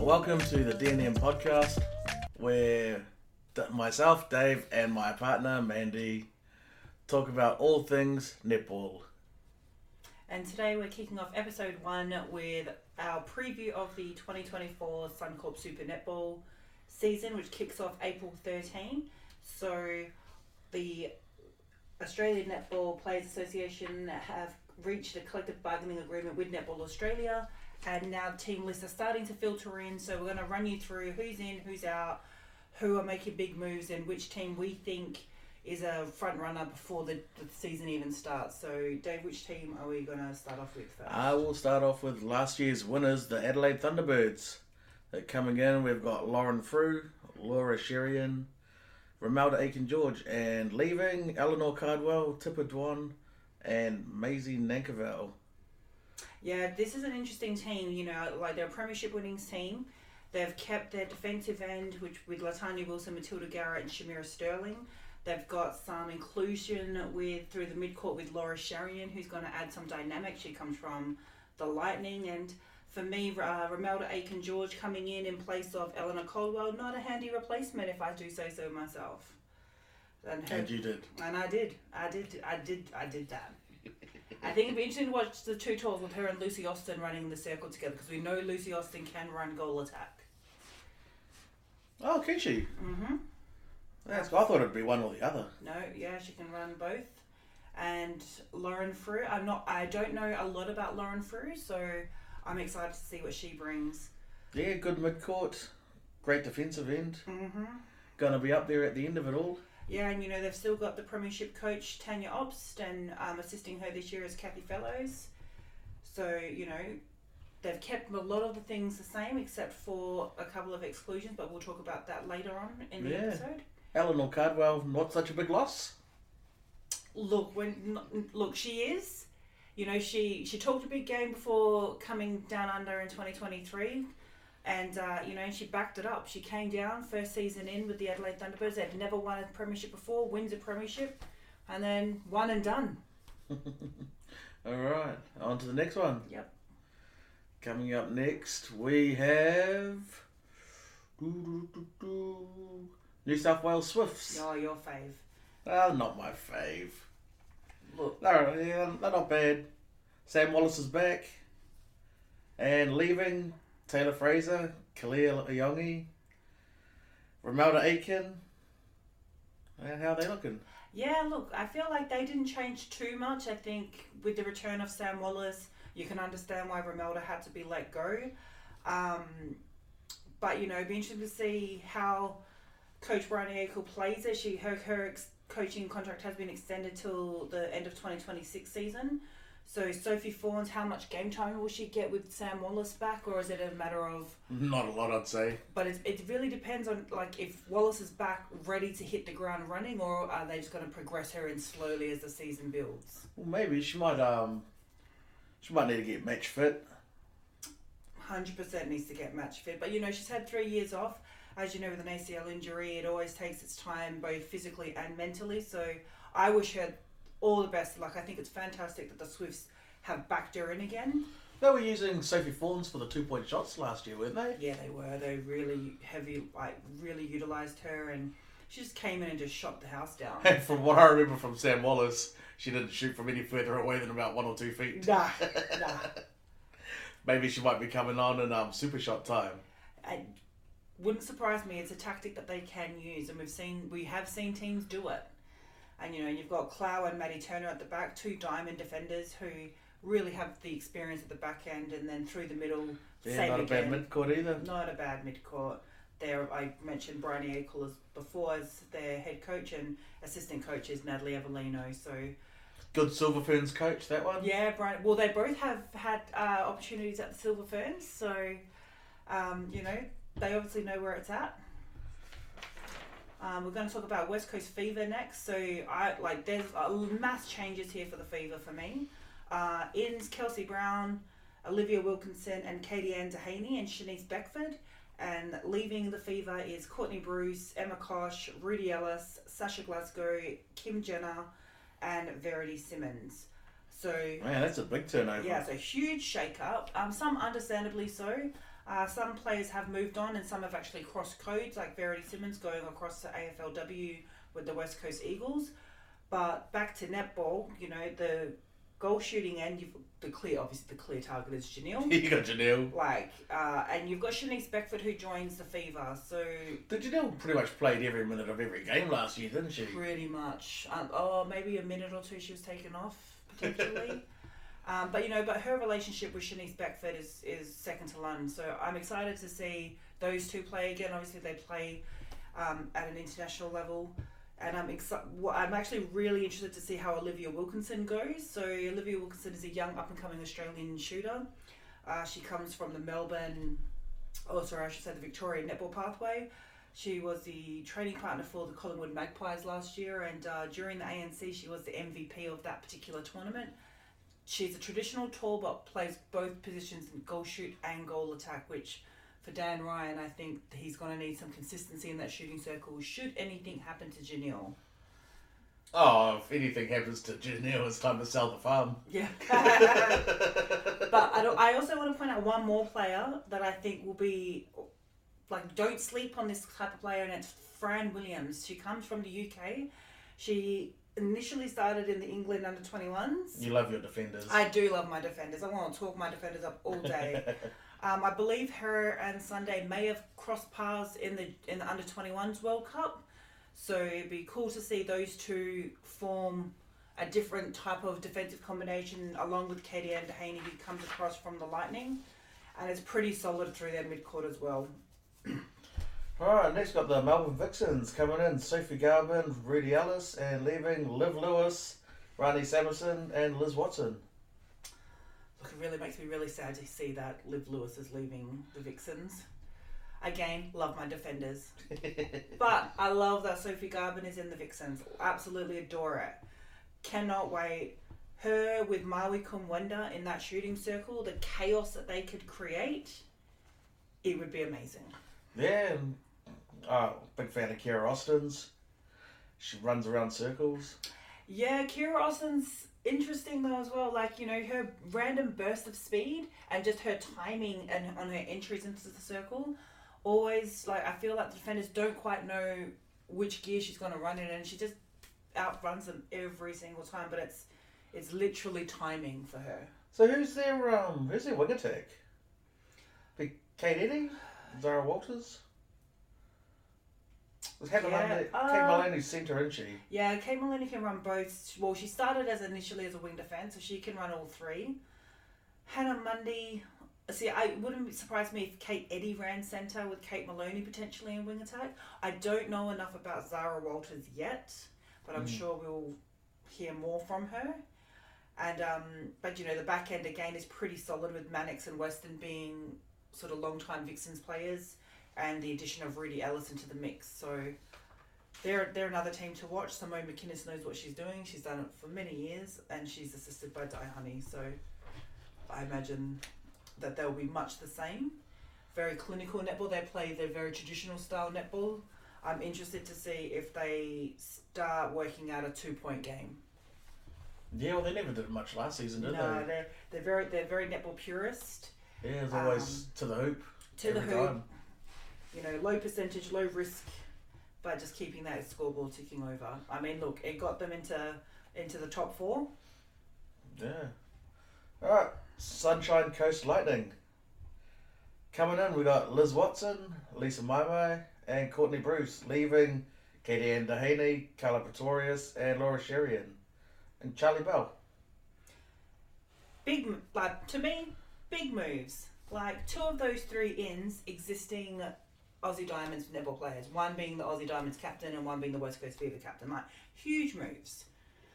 welcome to the D&M podcast, where myself, Dave, and my partner Mandy talk about all things netball. And today we're kicking off episode one with our preview of the 2024 Suncorp Super Netball season, which kicks off April 13. So the Australian Netball Players Association have reached a collective bargaining agreement with Netball Australia, and now the team lists are starting to filter in. So we're going to run you through who's in, who's out, who are making big moves, and which team we think is a front runner before the, the season even starts. So, Dave, which team are we going to start off with first? I will start off with last year's winners, the Adelaide Thunderbirds. They're coming in, we've got Lauren Frew, Laura Scherian, Romelda Aiken George, and leaving Eleanor Cardwell, Tippah Dwan, and Maisie Nankivell. Yeah, this is an interesting team. You know, like they're a premiership winnings team. They've kept their defensive end, which with Latanya Wilson, Matilda Garrett, and Shamera Sterling. They've got some inclusion with through the midcourt with Laura Scherian, who's going to add some dynamic. She comes from the Lightning, and for me, uh, Romelda Aiken George coming in in place of Eleanor Cardwell, not a handy replacement if I do say so myself. And, her, And you did. and I did, I did, I did, I did that. I think it'd be interesting to watch the two tours with her and Lucy Austin running the circle together because we know Lucy Austin can run goal attack. Oh, can she? Mm-hmm. That's, I thought it'd be one or the other. No, yeah, she can run both. And Lauren Frew, I'm not, I don't know a lot about Lauren Frew, so I'm excited to see what she brings. Yeah, good midcourt, great defensive end. Mm-hmm. Gonna be up there at the end of it all. Yeah, and you know they've still got the premiership coach Tania Obst, and um, assisting her this year is Kathy Fellows. So you know they've kept a lot of the things the same except for a couple of exclusions, but we'll talk about that later on in the Yeah. episode. Eleanor Cardwell, not such a big loss. Look, when look, she is. You know, she she talked a big game before coming down under in 2023, and uh, you know she backed it up. She came down first season in with the Adelaide Thunderbirds. They'd never won a premiership before, wins a premiership, and then one and done. All right, on to the next one. Yep. Coming up next, we have New South Wales Swifts. Oh, your fave. Oh, not my fave. Look, No, yeah, they're not bad. Sam Wallace is back, and leaving Tayla Fraser, Kalia Iongi, Romelda Aiken. And how are they looking? yeah, look, I feel like they didn't change too much. I think with the return of Sam Wallace, you can understand why Romelda had to be let go. Um, but you know, it'd be interesting to see how Coach Briony Akle plays it. She her her ex- coaching contract has been extended till the end of 2026 season. So Sophie Fawns, how much game time will she get with Sam Wallace back, or is it a matter of Not a lot, I'd say. But it, it really depends on like if Wallace is back ready to hit the ground running, or are they just going to progress her in slowly as the season builds? Well, maybe she might um, she might need to get match fit. Hundred percent needs to get match fit, but you know she's had three years off. As you know, with an ACL injury, it always takes its time, both physically and mentally. So I wish her all the best luck. I think it's fantastic that the Swifts have backed her in again. They were using Sophie Fawns for the two point shots last year, weren't they? Yeah, they were. They really heavy, like really utilized her, and she just came in and just shot the house down. And from what I remember from Sam Wallace, she didn't shoot from any further away than about one or two feet. nah, nah. Maybe she might be coming on in um, super shot time. it wouldn't surprise me. It's a tactic that they can use, and we've seen we have seen teams do it. And you know, you've got Klau and Maddie Turner at the back, two diamond defenders who really have the experience at the back end, and then through the middle, Yeah, same not a again. bad midcourt either. Not a bad mid court. There, I mentioned Akle as before as their head coach, and assistant coach is Natalie Avellino. So Good Silver Ferns coach, that one. yeah, Briony. Well, they both have had uh, opportunities at the Silver Ferns, so um, you know they obviously know where it's at. Um, we're going to talk about West Coast Fever next. So I like there's uh, mass changes here for the Fever for me. Uh, Kelsey Browne, Olivia Wilkinson, and Kadie-Ann Dehaney and Shanice Beckford. And leaving the Fever is Courtney Bruce, Emma Cosh, Rudi Ellis, Sasha Glasgow, Kim Jenner, and Verity Simmons. So Man, that's a big turnover. yeah, it's a huge shake up. Um, some understandably so. Uh, some players have moved on and some have actually crossed codes, like Verity Simmons going across to AFLW with the West Coast Eagles. But back to netball, you know, the goal shooting end, you've the clear, obviously the clear target is Jhaniele. you got Jhaniele. like, uh, and you've got Shanice Beckford who joins the Fever. So The Jhaniele pretty much played every minute of every game last year, didn't she? pretty much, um, oh, maybe a minute or two she was taken off potentially. um, but you know, but her relationship with Shanice Beckford is is second to none. So I'm excited to see those two play again. Obviously, they play um, at an international level. And I'm excited. I'm actually really interested to see how Olivia Wilkinson goes. So Olivia Wilkinson is a young up and coming Australian shooter. Uh, she comes from the Melbourne, oh sorry, I should say the Victoria Netball Pathway. She was the training partner for the Collingwood Magpies last year, and uh, during the ANC, she was the MVP of that particular tournament. She's a traditional tall, but plays both positions in goal shoot and goal attack, which for Dan Ryan, I think he's going to need some consistency in that shooting circle. Should anything happen to Jhaniele? Oh, if anything happens to Jhaniele, it's time to sell the farm. Yeah. but I, don't, I also want to point out one more player that I think will be like don't sleep on this type of player, and it's Fran Williams. She comes from the UK. She initially started in the England under 21s. You love your defenders. I do love my defenders. I want to talk my defenders up all day. um, I believe her and Sunday may have crossed paths in the in the under 21s World Cup. So it'd be cool to see those two form a different type of defensive combination along with Katie and Haney who comes across from the Lightning. And it's pretty solid through their midcourt as well. Alright, next got the Melbourne Vixens coming in. Sophie Garbin, Rudi Ellis, and leaving Liv Lewis, Rahni Samason, and Liz Watson. Look, it really makes me really sad to see that Liv Lewis is leaving the Vixens. Again, love my defenders. but I love that Sophie Garbin is in the Vixens. Absolutely adore it. Cannot wait. Her with Mwai Kumwenda in that shooting circle, the chaos that they could create, it would be amazing. Yeah, uh, big fan of Kiera Austin's. She runs around circles. Yeah, Kiera Austin's interesting though as well. Like you know her random burst of speed and just her timing and on her entries into the circle. Always like I feel like the defenders don't quite know which gear she's going to run in, and she just outruns them every single time. But it's it's literally timing for her. So who's their um who's their wing attack? Kate Eddy? Zara Walters? Was Hannah Yeah, Moloney, uh, Kate Moloney's centre, isn't she? Yeah, Kate Moloney can run both. Well, she started as initially as a wing defence, so she can run all three. Hannah Mundy. See, I wouldn't surprise me if Kate Eddy ran centre with Kate Moloney potentially in wing attack. I don't know enough about Zara Walters yet, but I'm Mm. sure we'll hear more from her. And um, but you know the back end again is pretty solid with Mannix and Weston being sort of long time Vixens players, and the addition of Rudi Ellis into the mix. So they're they're another team to watch. Simone McKinnis knows what she's doing. She's done it for many years, and she's assisted by Di Honey. So I imagine that they'll be much the same. Very clinical netball. They play their very traditional style netball. I'm interested to see if they start working out a two point game. Yeah, well they never did much last season, did no, they're they're very they're very netball purist. they? Yeah, it was always um, to the hoop. To the hoop, time. You know, low percentage, low risk, but just keeping that scoreboard ticking over. I mean, look, it got them into into the top four. Yeah. Alright, Sunshine Coast Lightning. Coming in, we got Liz Watson, Lisa Maimai, and Courtney Bruce, leaving Kadie-Ann Dehaney, Karla Pretorius, and Laura Scherian. And Charlie Bell. big like to me big moves like two of those three ins existing aussie diamonds netball players one being the aussie diamonds captain and one being the west coast fever captain like huge moves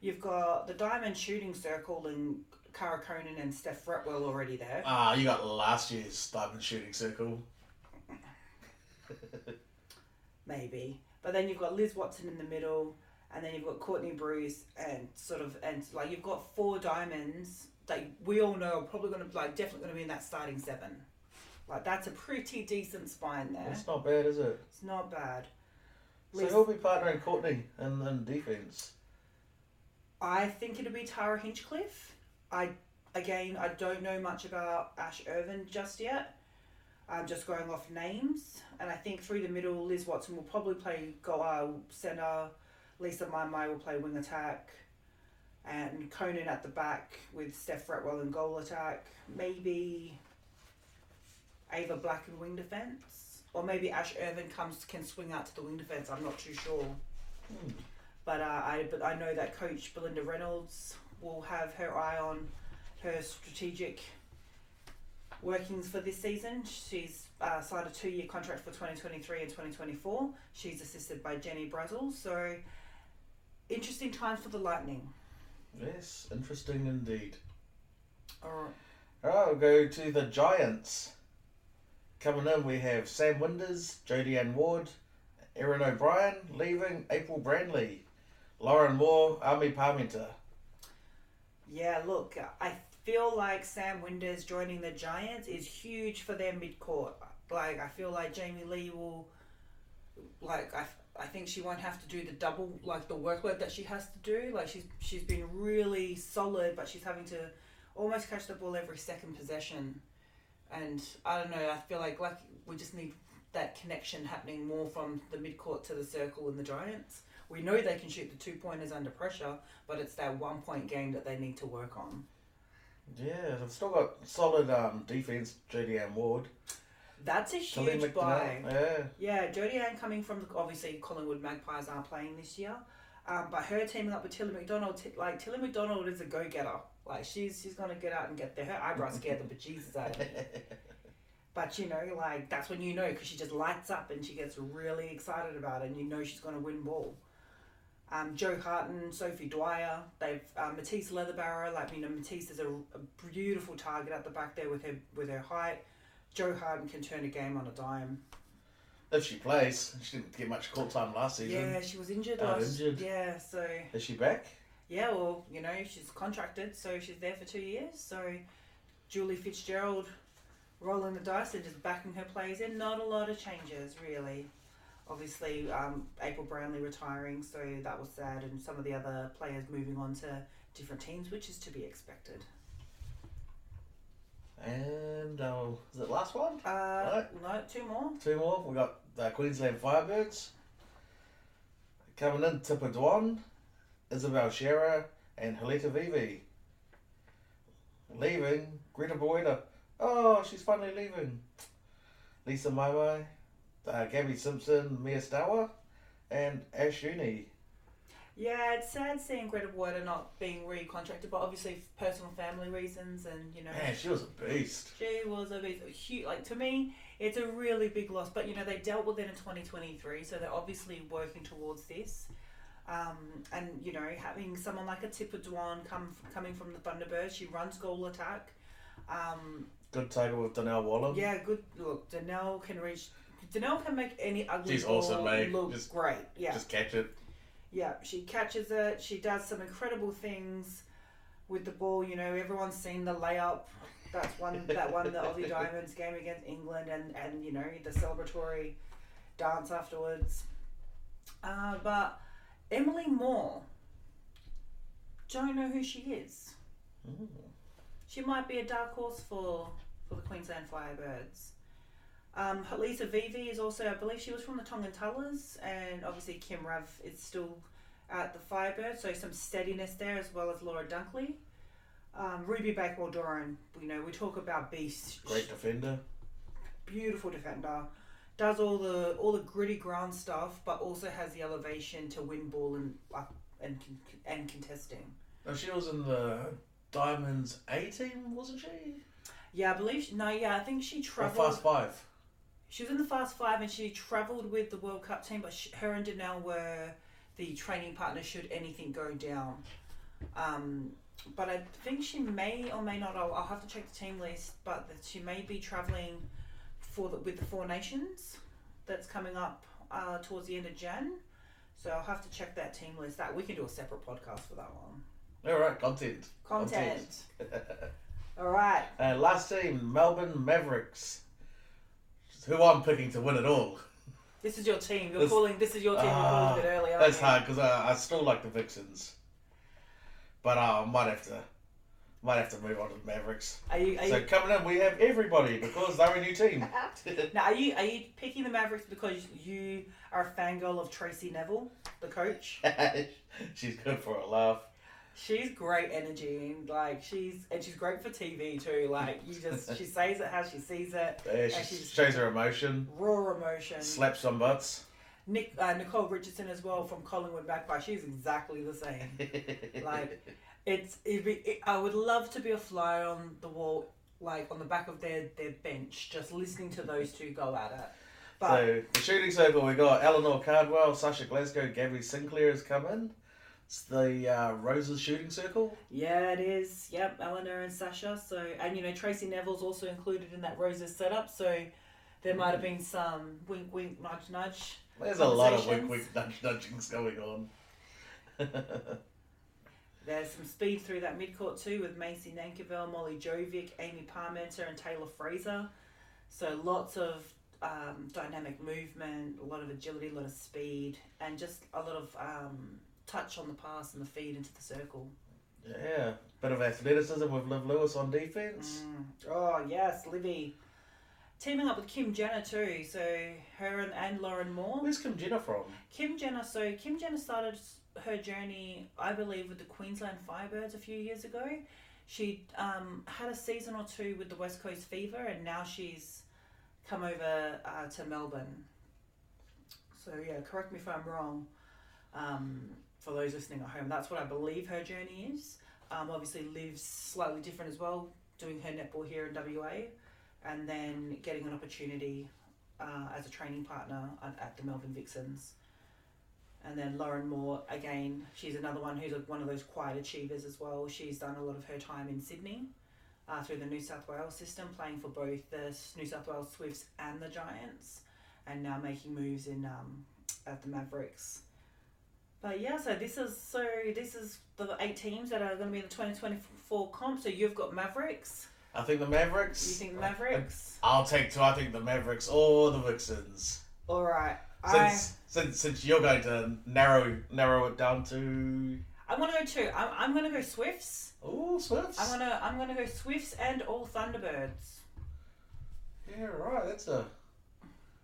you've got the diamond shooting circle and Cara Koenen and Steph Fretwell already there. Ah, you got last year's Diamond Shooting Circle. maybe. But then you've got Liz Watson in the middle, and then you've got Courtney Bruce, and sort of, and like you've got four diamonds that we all know are probably going to, like, definitely going to be in that starting seven. Like, that's a pretty decent spine there. It's not bad, is it? It's not bad. So who'll be partnering Courtney in, in defence? I think it'll be Tara Hinchliffe. I again, I don't know much about Ash Irvin just yet. I'm just going off names. And I think through the middle, Liz Watson will probably play go uh, centre. Lisa Mai Mai will play wing attack. And Koenen at the back with Steph Fretwell in goal attack. Maybe Ava Black in wing defence. Or maybe Ash Irvin comes can swing out to the wing defence. I'm not too sure. Hmm. But uh, I but I know that Coach Belinda Reynolds will have her eye on her strategic workings for this season. She's uh, signed a two year contract for 2023 and 2024. She's assisted by Jenny Brazel. So, interesting times for the Lightning. Yes, interesting indeed. Or, Alright, we'll go to the Giants. Coming in, we have Sam Winders, Jodi-Ann Ward, Erin O'Brien, leaving April Brandley, Lauren Moore, Amy Parmenter. yeah, look, I feel like Sam Winders joining the Giants is huge for their mid court. Like, I feel like Jamie Lee will, like, I, I think she won't have to do the double, like, the workload that she has to do. Like, she's she's been really solid, but she's having to almost catch the ball every second possession. And I don't know, I feel like, like, we just need that connection happening more from the mid court to the circle and the Giants. We know they can shoot the two pointers under pressure, but it's that one point game that they need to work on. Yeah, they've still got solid um, defense, Ann Ward. That's a huge buy. Yeah. Yeah, Jodie Ann coming from the, obviously Collingwood Magpies aren't playing this year, um, but her teaming up with Tilly McDonald, t- like Tilly McDonald is a go getter. Like she's she's gonna get out and get there. Her eyebrows scared the bejesus out of me. But you know, like that's when you know because she just lights up and she gets really excited about it, and you know she's gonna win ball. Um, Jo Harten, Sophie Dwyer, they've um, Matisse Letherbarrow. Like you know, Matisse is a, a beautiful target at the back there with her with her height. Jo Harten can turn a game on a dime. If she plays, she didn't get much court time last season. Yeah, she was injured Oh, last. injured. Yeah, so Is she back? Yeah, well, you know, she's contracted, so she's there for two years. So Julie Fitzgerald rolling the dice and just backing her plays in. Not a lot of changes, really. Obviously, um, April Brownlee retiring, so that was sad, and some of the other players moving on to different teams, which is to be expected. And uh, is it last one? Uh, no, two more. Two more. We got the Queensland Firebirds. Coming in, Tipper Dwan, Isabel Scherer, and Hulita Veve. Leaving, Gretel Bueta. Oh, she's finally leaving. Lisa Mai Mai, uh, Gabi Simpson, Mia Stower, and Ash Unie. Yeah, it's sad seeing Gretel Bueta not being recontracted, but obviously personal family reasons, and you know. Man, she was a beast. She was a beast. huge. Like to me, it's a really big loss. But you know, they dealt with it in twenty twenty three, so they're obviously working towards this. Um, and you know, having someone like a Tippah Dwan come coming from the Thunderbirds, she runs goal attack. Um, Good tackle with Donnell Wallam. yeah, good. Look, Danelle can reach. Danelle can make any ugly She's ball awesome, mate. look Just- great. Yeah, Just catch it. yeah, she catches it. She does some incredible things with the ball. You know, everyone's seen the layup. That's one that won the Aussie Diamonds game against England, and and you know the celebratory dance afterwards. Uh, but Emily Moore, don't know who she is. Mm. She might be a dark horse for for the Queensland Firebirds. Um, Lisa Vivi is also, I believe she was from the Tongan Talas, and obviously Kim Rav is still at the Firebirds, so some steadiness there as well as Lara Dunkley. Um, Ruby Bakewell Doran, you know, we talk about beast, Great defender. beautiful defender, does all the all the gritty ground stuff, but also has the elevation to win ball and and and contesting. No, she was in the Diamonds A team, wasn't she? Yeah, I believe she, no, yeah, I think she Or travelled. Fast Five. She was in the Fast Five and she travelled with the World Cup team, but she, her and Danelle were the training partners should anything go down. Um, but I think she may or may not. I'll, I'll have to check the team list, but that she may be travelling for the, with the Four Nations that's coming up uh, towards the end of Jan. So I'll have to check that team list. That we can do a separate podcast for that one. All right, content. Content. All right. Uh, last team, Melbourne Mavericks. Who I'm picking to win it all. This is your team. You're This- calling. This is your team. you called Ah, it earlier. That's hard because I, I still like the Vixens, but uh, I might have to Might have to move on to the Mavericks. Are you? Are So you coming in, we have everybody because they're a new team. now, are you are you picking the Mavericks because you are a fangirl of Tracey Neville, the coach? She's good for a laugh. She's great energy, and like she's and she's great for TV too. Like you just she says it how she sees it, Yeah, And she shows her emotion, raw emotion. slaps some butts. Nick uh, Nicole Richardson as well from Collingwood Magpie. She's exactly the same. Like, It's it'd be, it, I would love to be a fly on the wall, like on the back of their their bench, just listening to those two go at it. But so the shooting circle, we got Eleanor Cardwell, Sasha Glasgow, Gabby Sinclair has come in. It's the uh, Roses shooting circle. yeah, it is. Yep, Eleanor and Sasha. So and you know Tracey Neville's also included in that Roses setup. So there might have been some wink, wink, nudge, nudge. There's a lot of Conversations. wink, wink, nudge, nudgings going on. There's some speed through that midcourt too with Maisie Nankivell, Molly Jovic, Amy Parmenter, and Tayla Fraser. So lots of um, dynamic movement, a lot of agility, a lot of speed, and just a lot of um, touch on the pass and the feed into the circle. yeah, bit of athleticism with Liv Lewis on defense. Mm. Oh yes, Livy. Teaming up with Kim Jenner too, so her and, and Lauren Moore. Where's Kim Jenner from? Kim Jenner, so Kim Jenner started her journey, I believe, with the Queensland Firebirds a few years ago. She um, had a season or two with the West Coast Fever, and now she's come over uh, to Melbourne. So yeah, correct me if I'm wrong. Um, for those listening at home, that's what I believe her journey is. Um, obviously, lives slightly different as well, doing her netball here in WA, and then getting an opportunity uh, as a training partner at, at the Melbourne Vixens. And then Lauren Moore, again, she's another one who's one of those quiet achievers as well. She's done a lot of her time in Sydney uh, through the New South Wales system, playing for both the New South Wales Swifts and the Giants, and now making moves in um, at the Mavericks. But yeah, so this is so this is the eight teams that are going to be in the twenty twenty four comp. So you've got Mavericks. I think the Mavericks. You think the Mavericks? I'll take two. I think the Mavericks or the Vixens. All right. I Since since since you're going to narrow narrow it down to I'm gonna go two. I'm, I'm gonna go Swifts. oh Swifts. I'm gonna I'm gonna go Swifts and all Thunderbirds. Yeah, right. That's a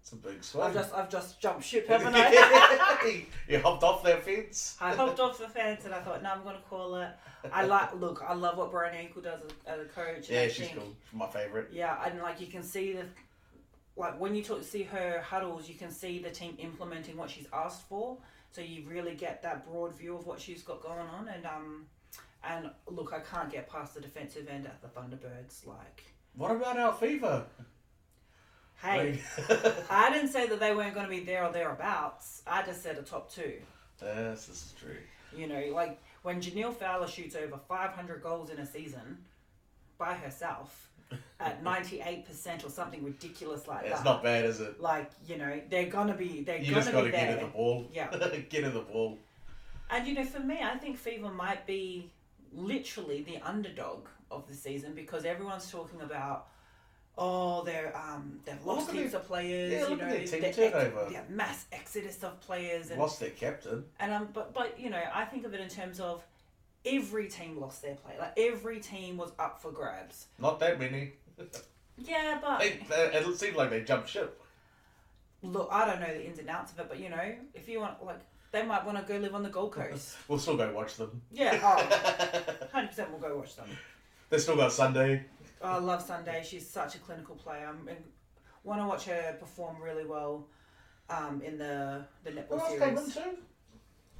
that's a big swing. I've just I've just jumped ship, haven't I? you hopped off that fence. I hopped off the fence and I thought, no, I'm gonna call it. I like look. I love what Briony Akle does as, as a coach. Yeah, she's think- cool. She's my favorite. Yeah, and like you can see the, like when you talk, see her huddles, you can see the team implementing what she's asked for. So you really get that broad view of what she's got going on, and um, and look, I can't get past the defensive end at the Thunderbirds. Like, What about our fever? hey, I didn't say that they weren't going to be there or thereabouts. I just said a top two. yes, this is true. You know, like when Jhaniele Fowler shoots over 500 goals in a season by herself at 98% or something ridiculous like It's that. It's not bad, is it? Like, you know, they're going to be, they're You going just to be to get in the ball. Yeah. get in the ball. And, you know, for me, I think Fever might be literally the underdog of the season because everyone's talking about, oh, they're, um, they've lost heaps their- of players, yeah, you know, their team turnover. yeah, mass exodus of players. And Lost their captain. And um, but but you know, I think of it in terms of every team lost their play. Like every team was up for grabs. Not that many. Yeah, but it seemed like they jumped ship. look, I don't know the ins and outs of it, but you know, if you want, like, they might want to go live on the Gold Coast. We'll still go watch them. yeah, oh, 100% we'll go watch them. they still got Sunday. Oh, I love Sunday. She's such a clinical player. I want to watch her perform really well um, in the the netball series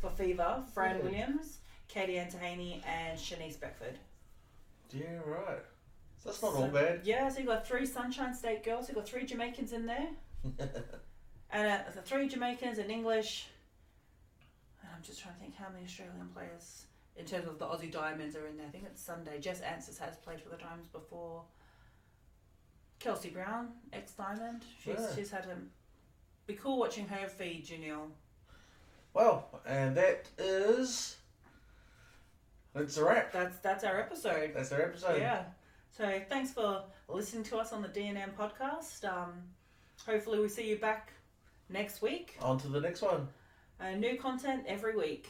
for Fever. Fran Yeah. Williams, Kadie-Ann Dehaney, and Shanice Beckford. Yeah, right. So that's not So- all bad. Yeah, so you got three Sunshine State girls. you've got three Jamaicans in there, and uh, the three Jamaicans in English. And I'm just trying to think how many Australian players in terms of the Aussie Diamonds are in there. I think it's Sunday. Jess Anstiss has played for the Diamonds before. Kelsey Brown, ex Diamond. She's Yeah. she's had him. Be cool watching her feed Jhaniele. Well, and that is. That's a wrap. That's that's our episode. That's our episode. Yeah. So thanks for listening to us on the D&M podcast. Um, hopefully we see you back next week. On to the next one. Uh, new content every week.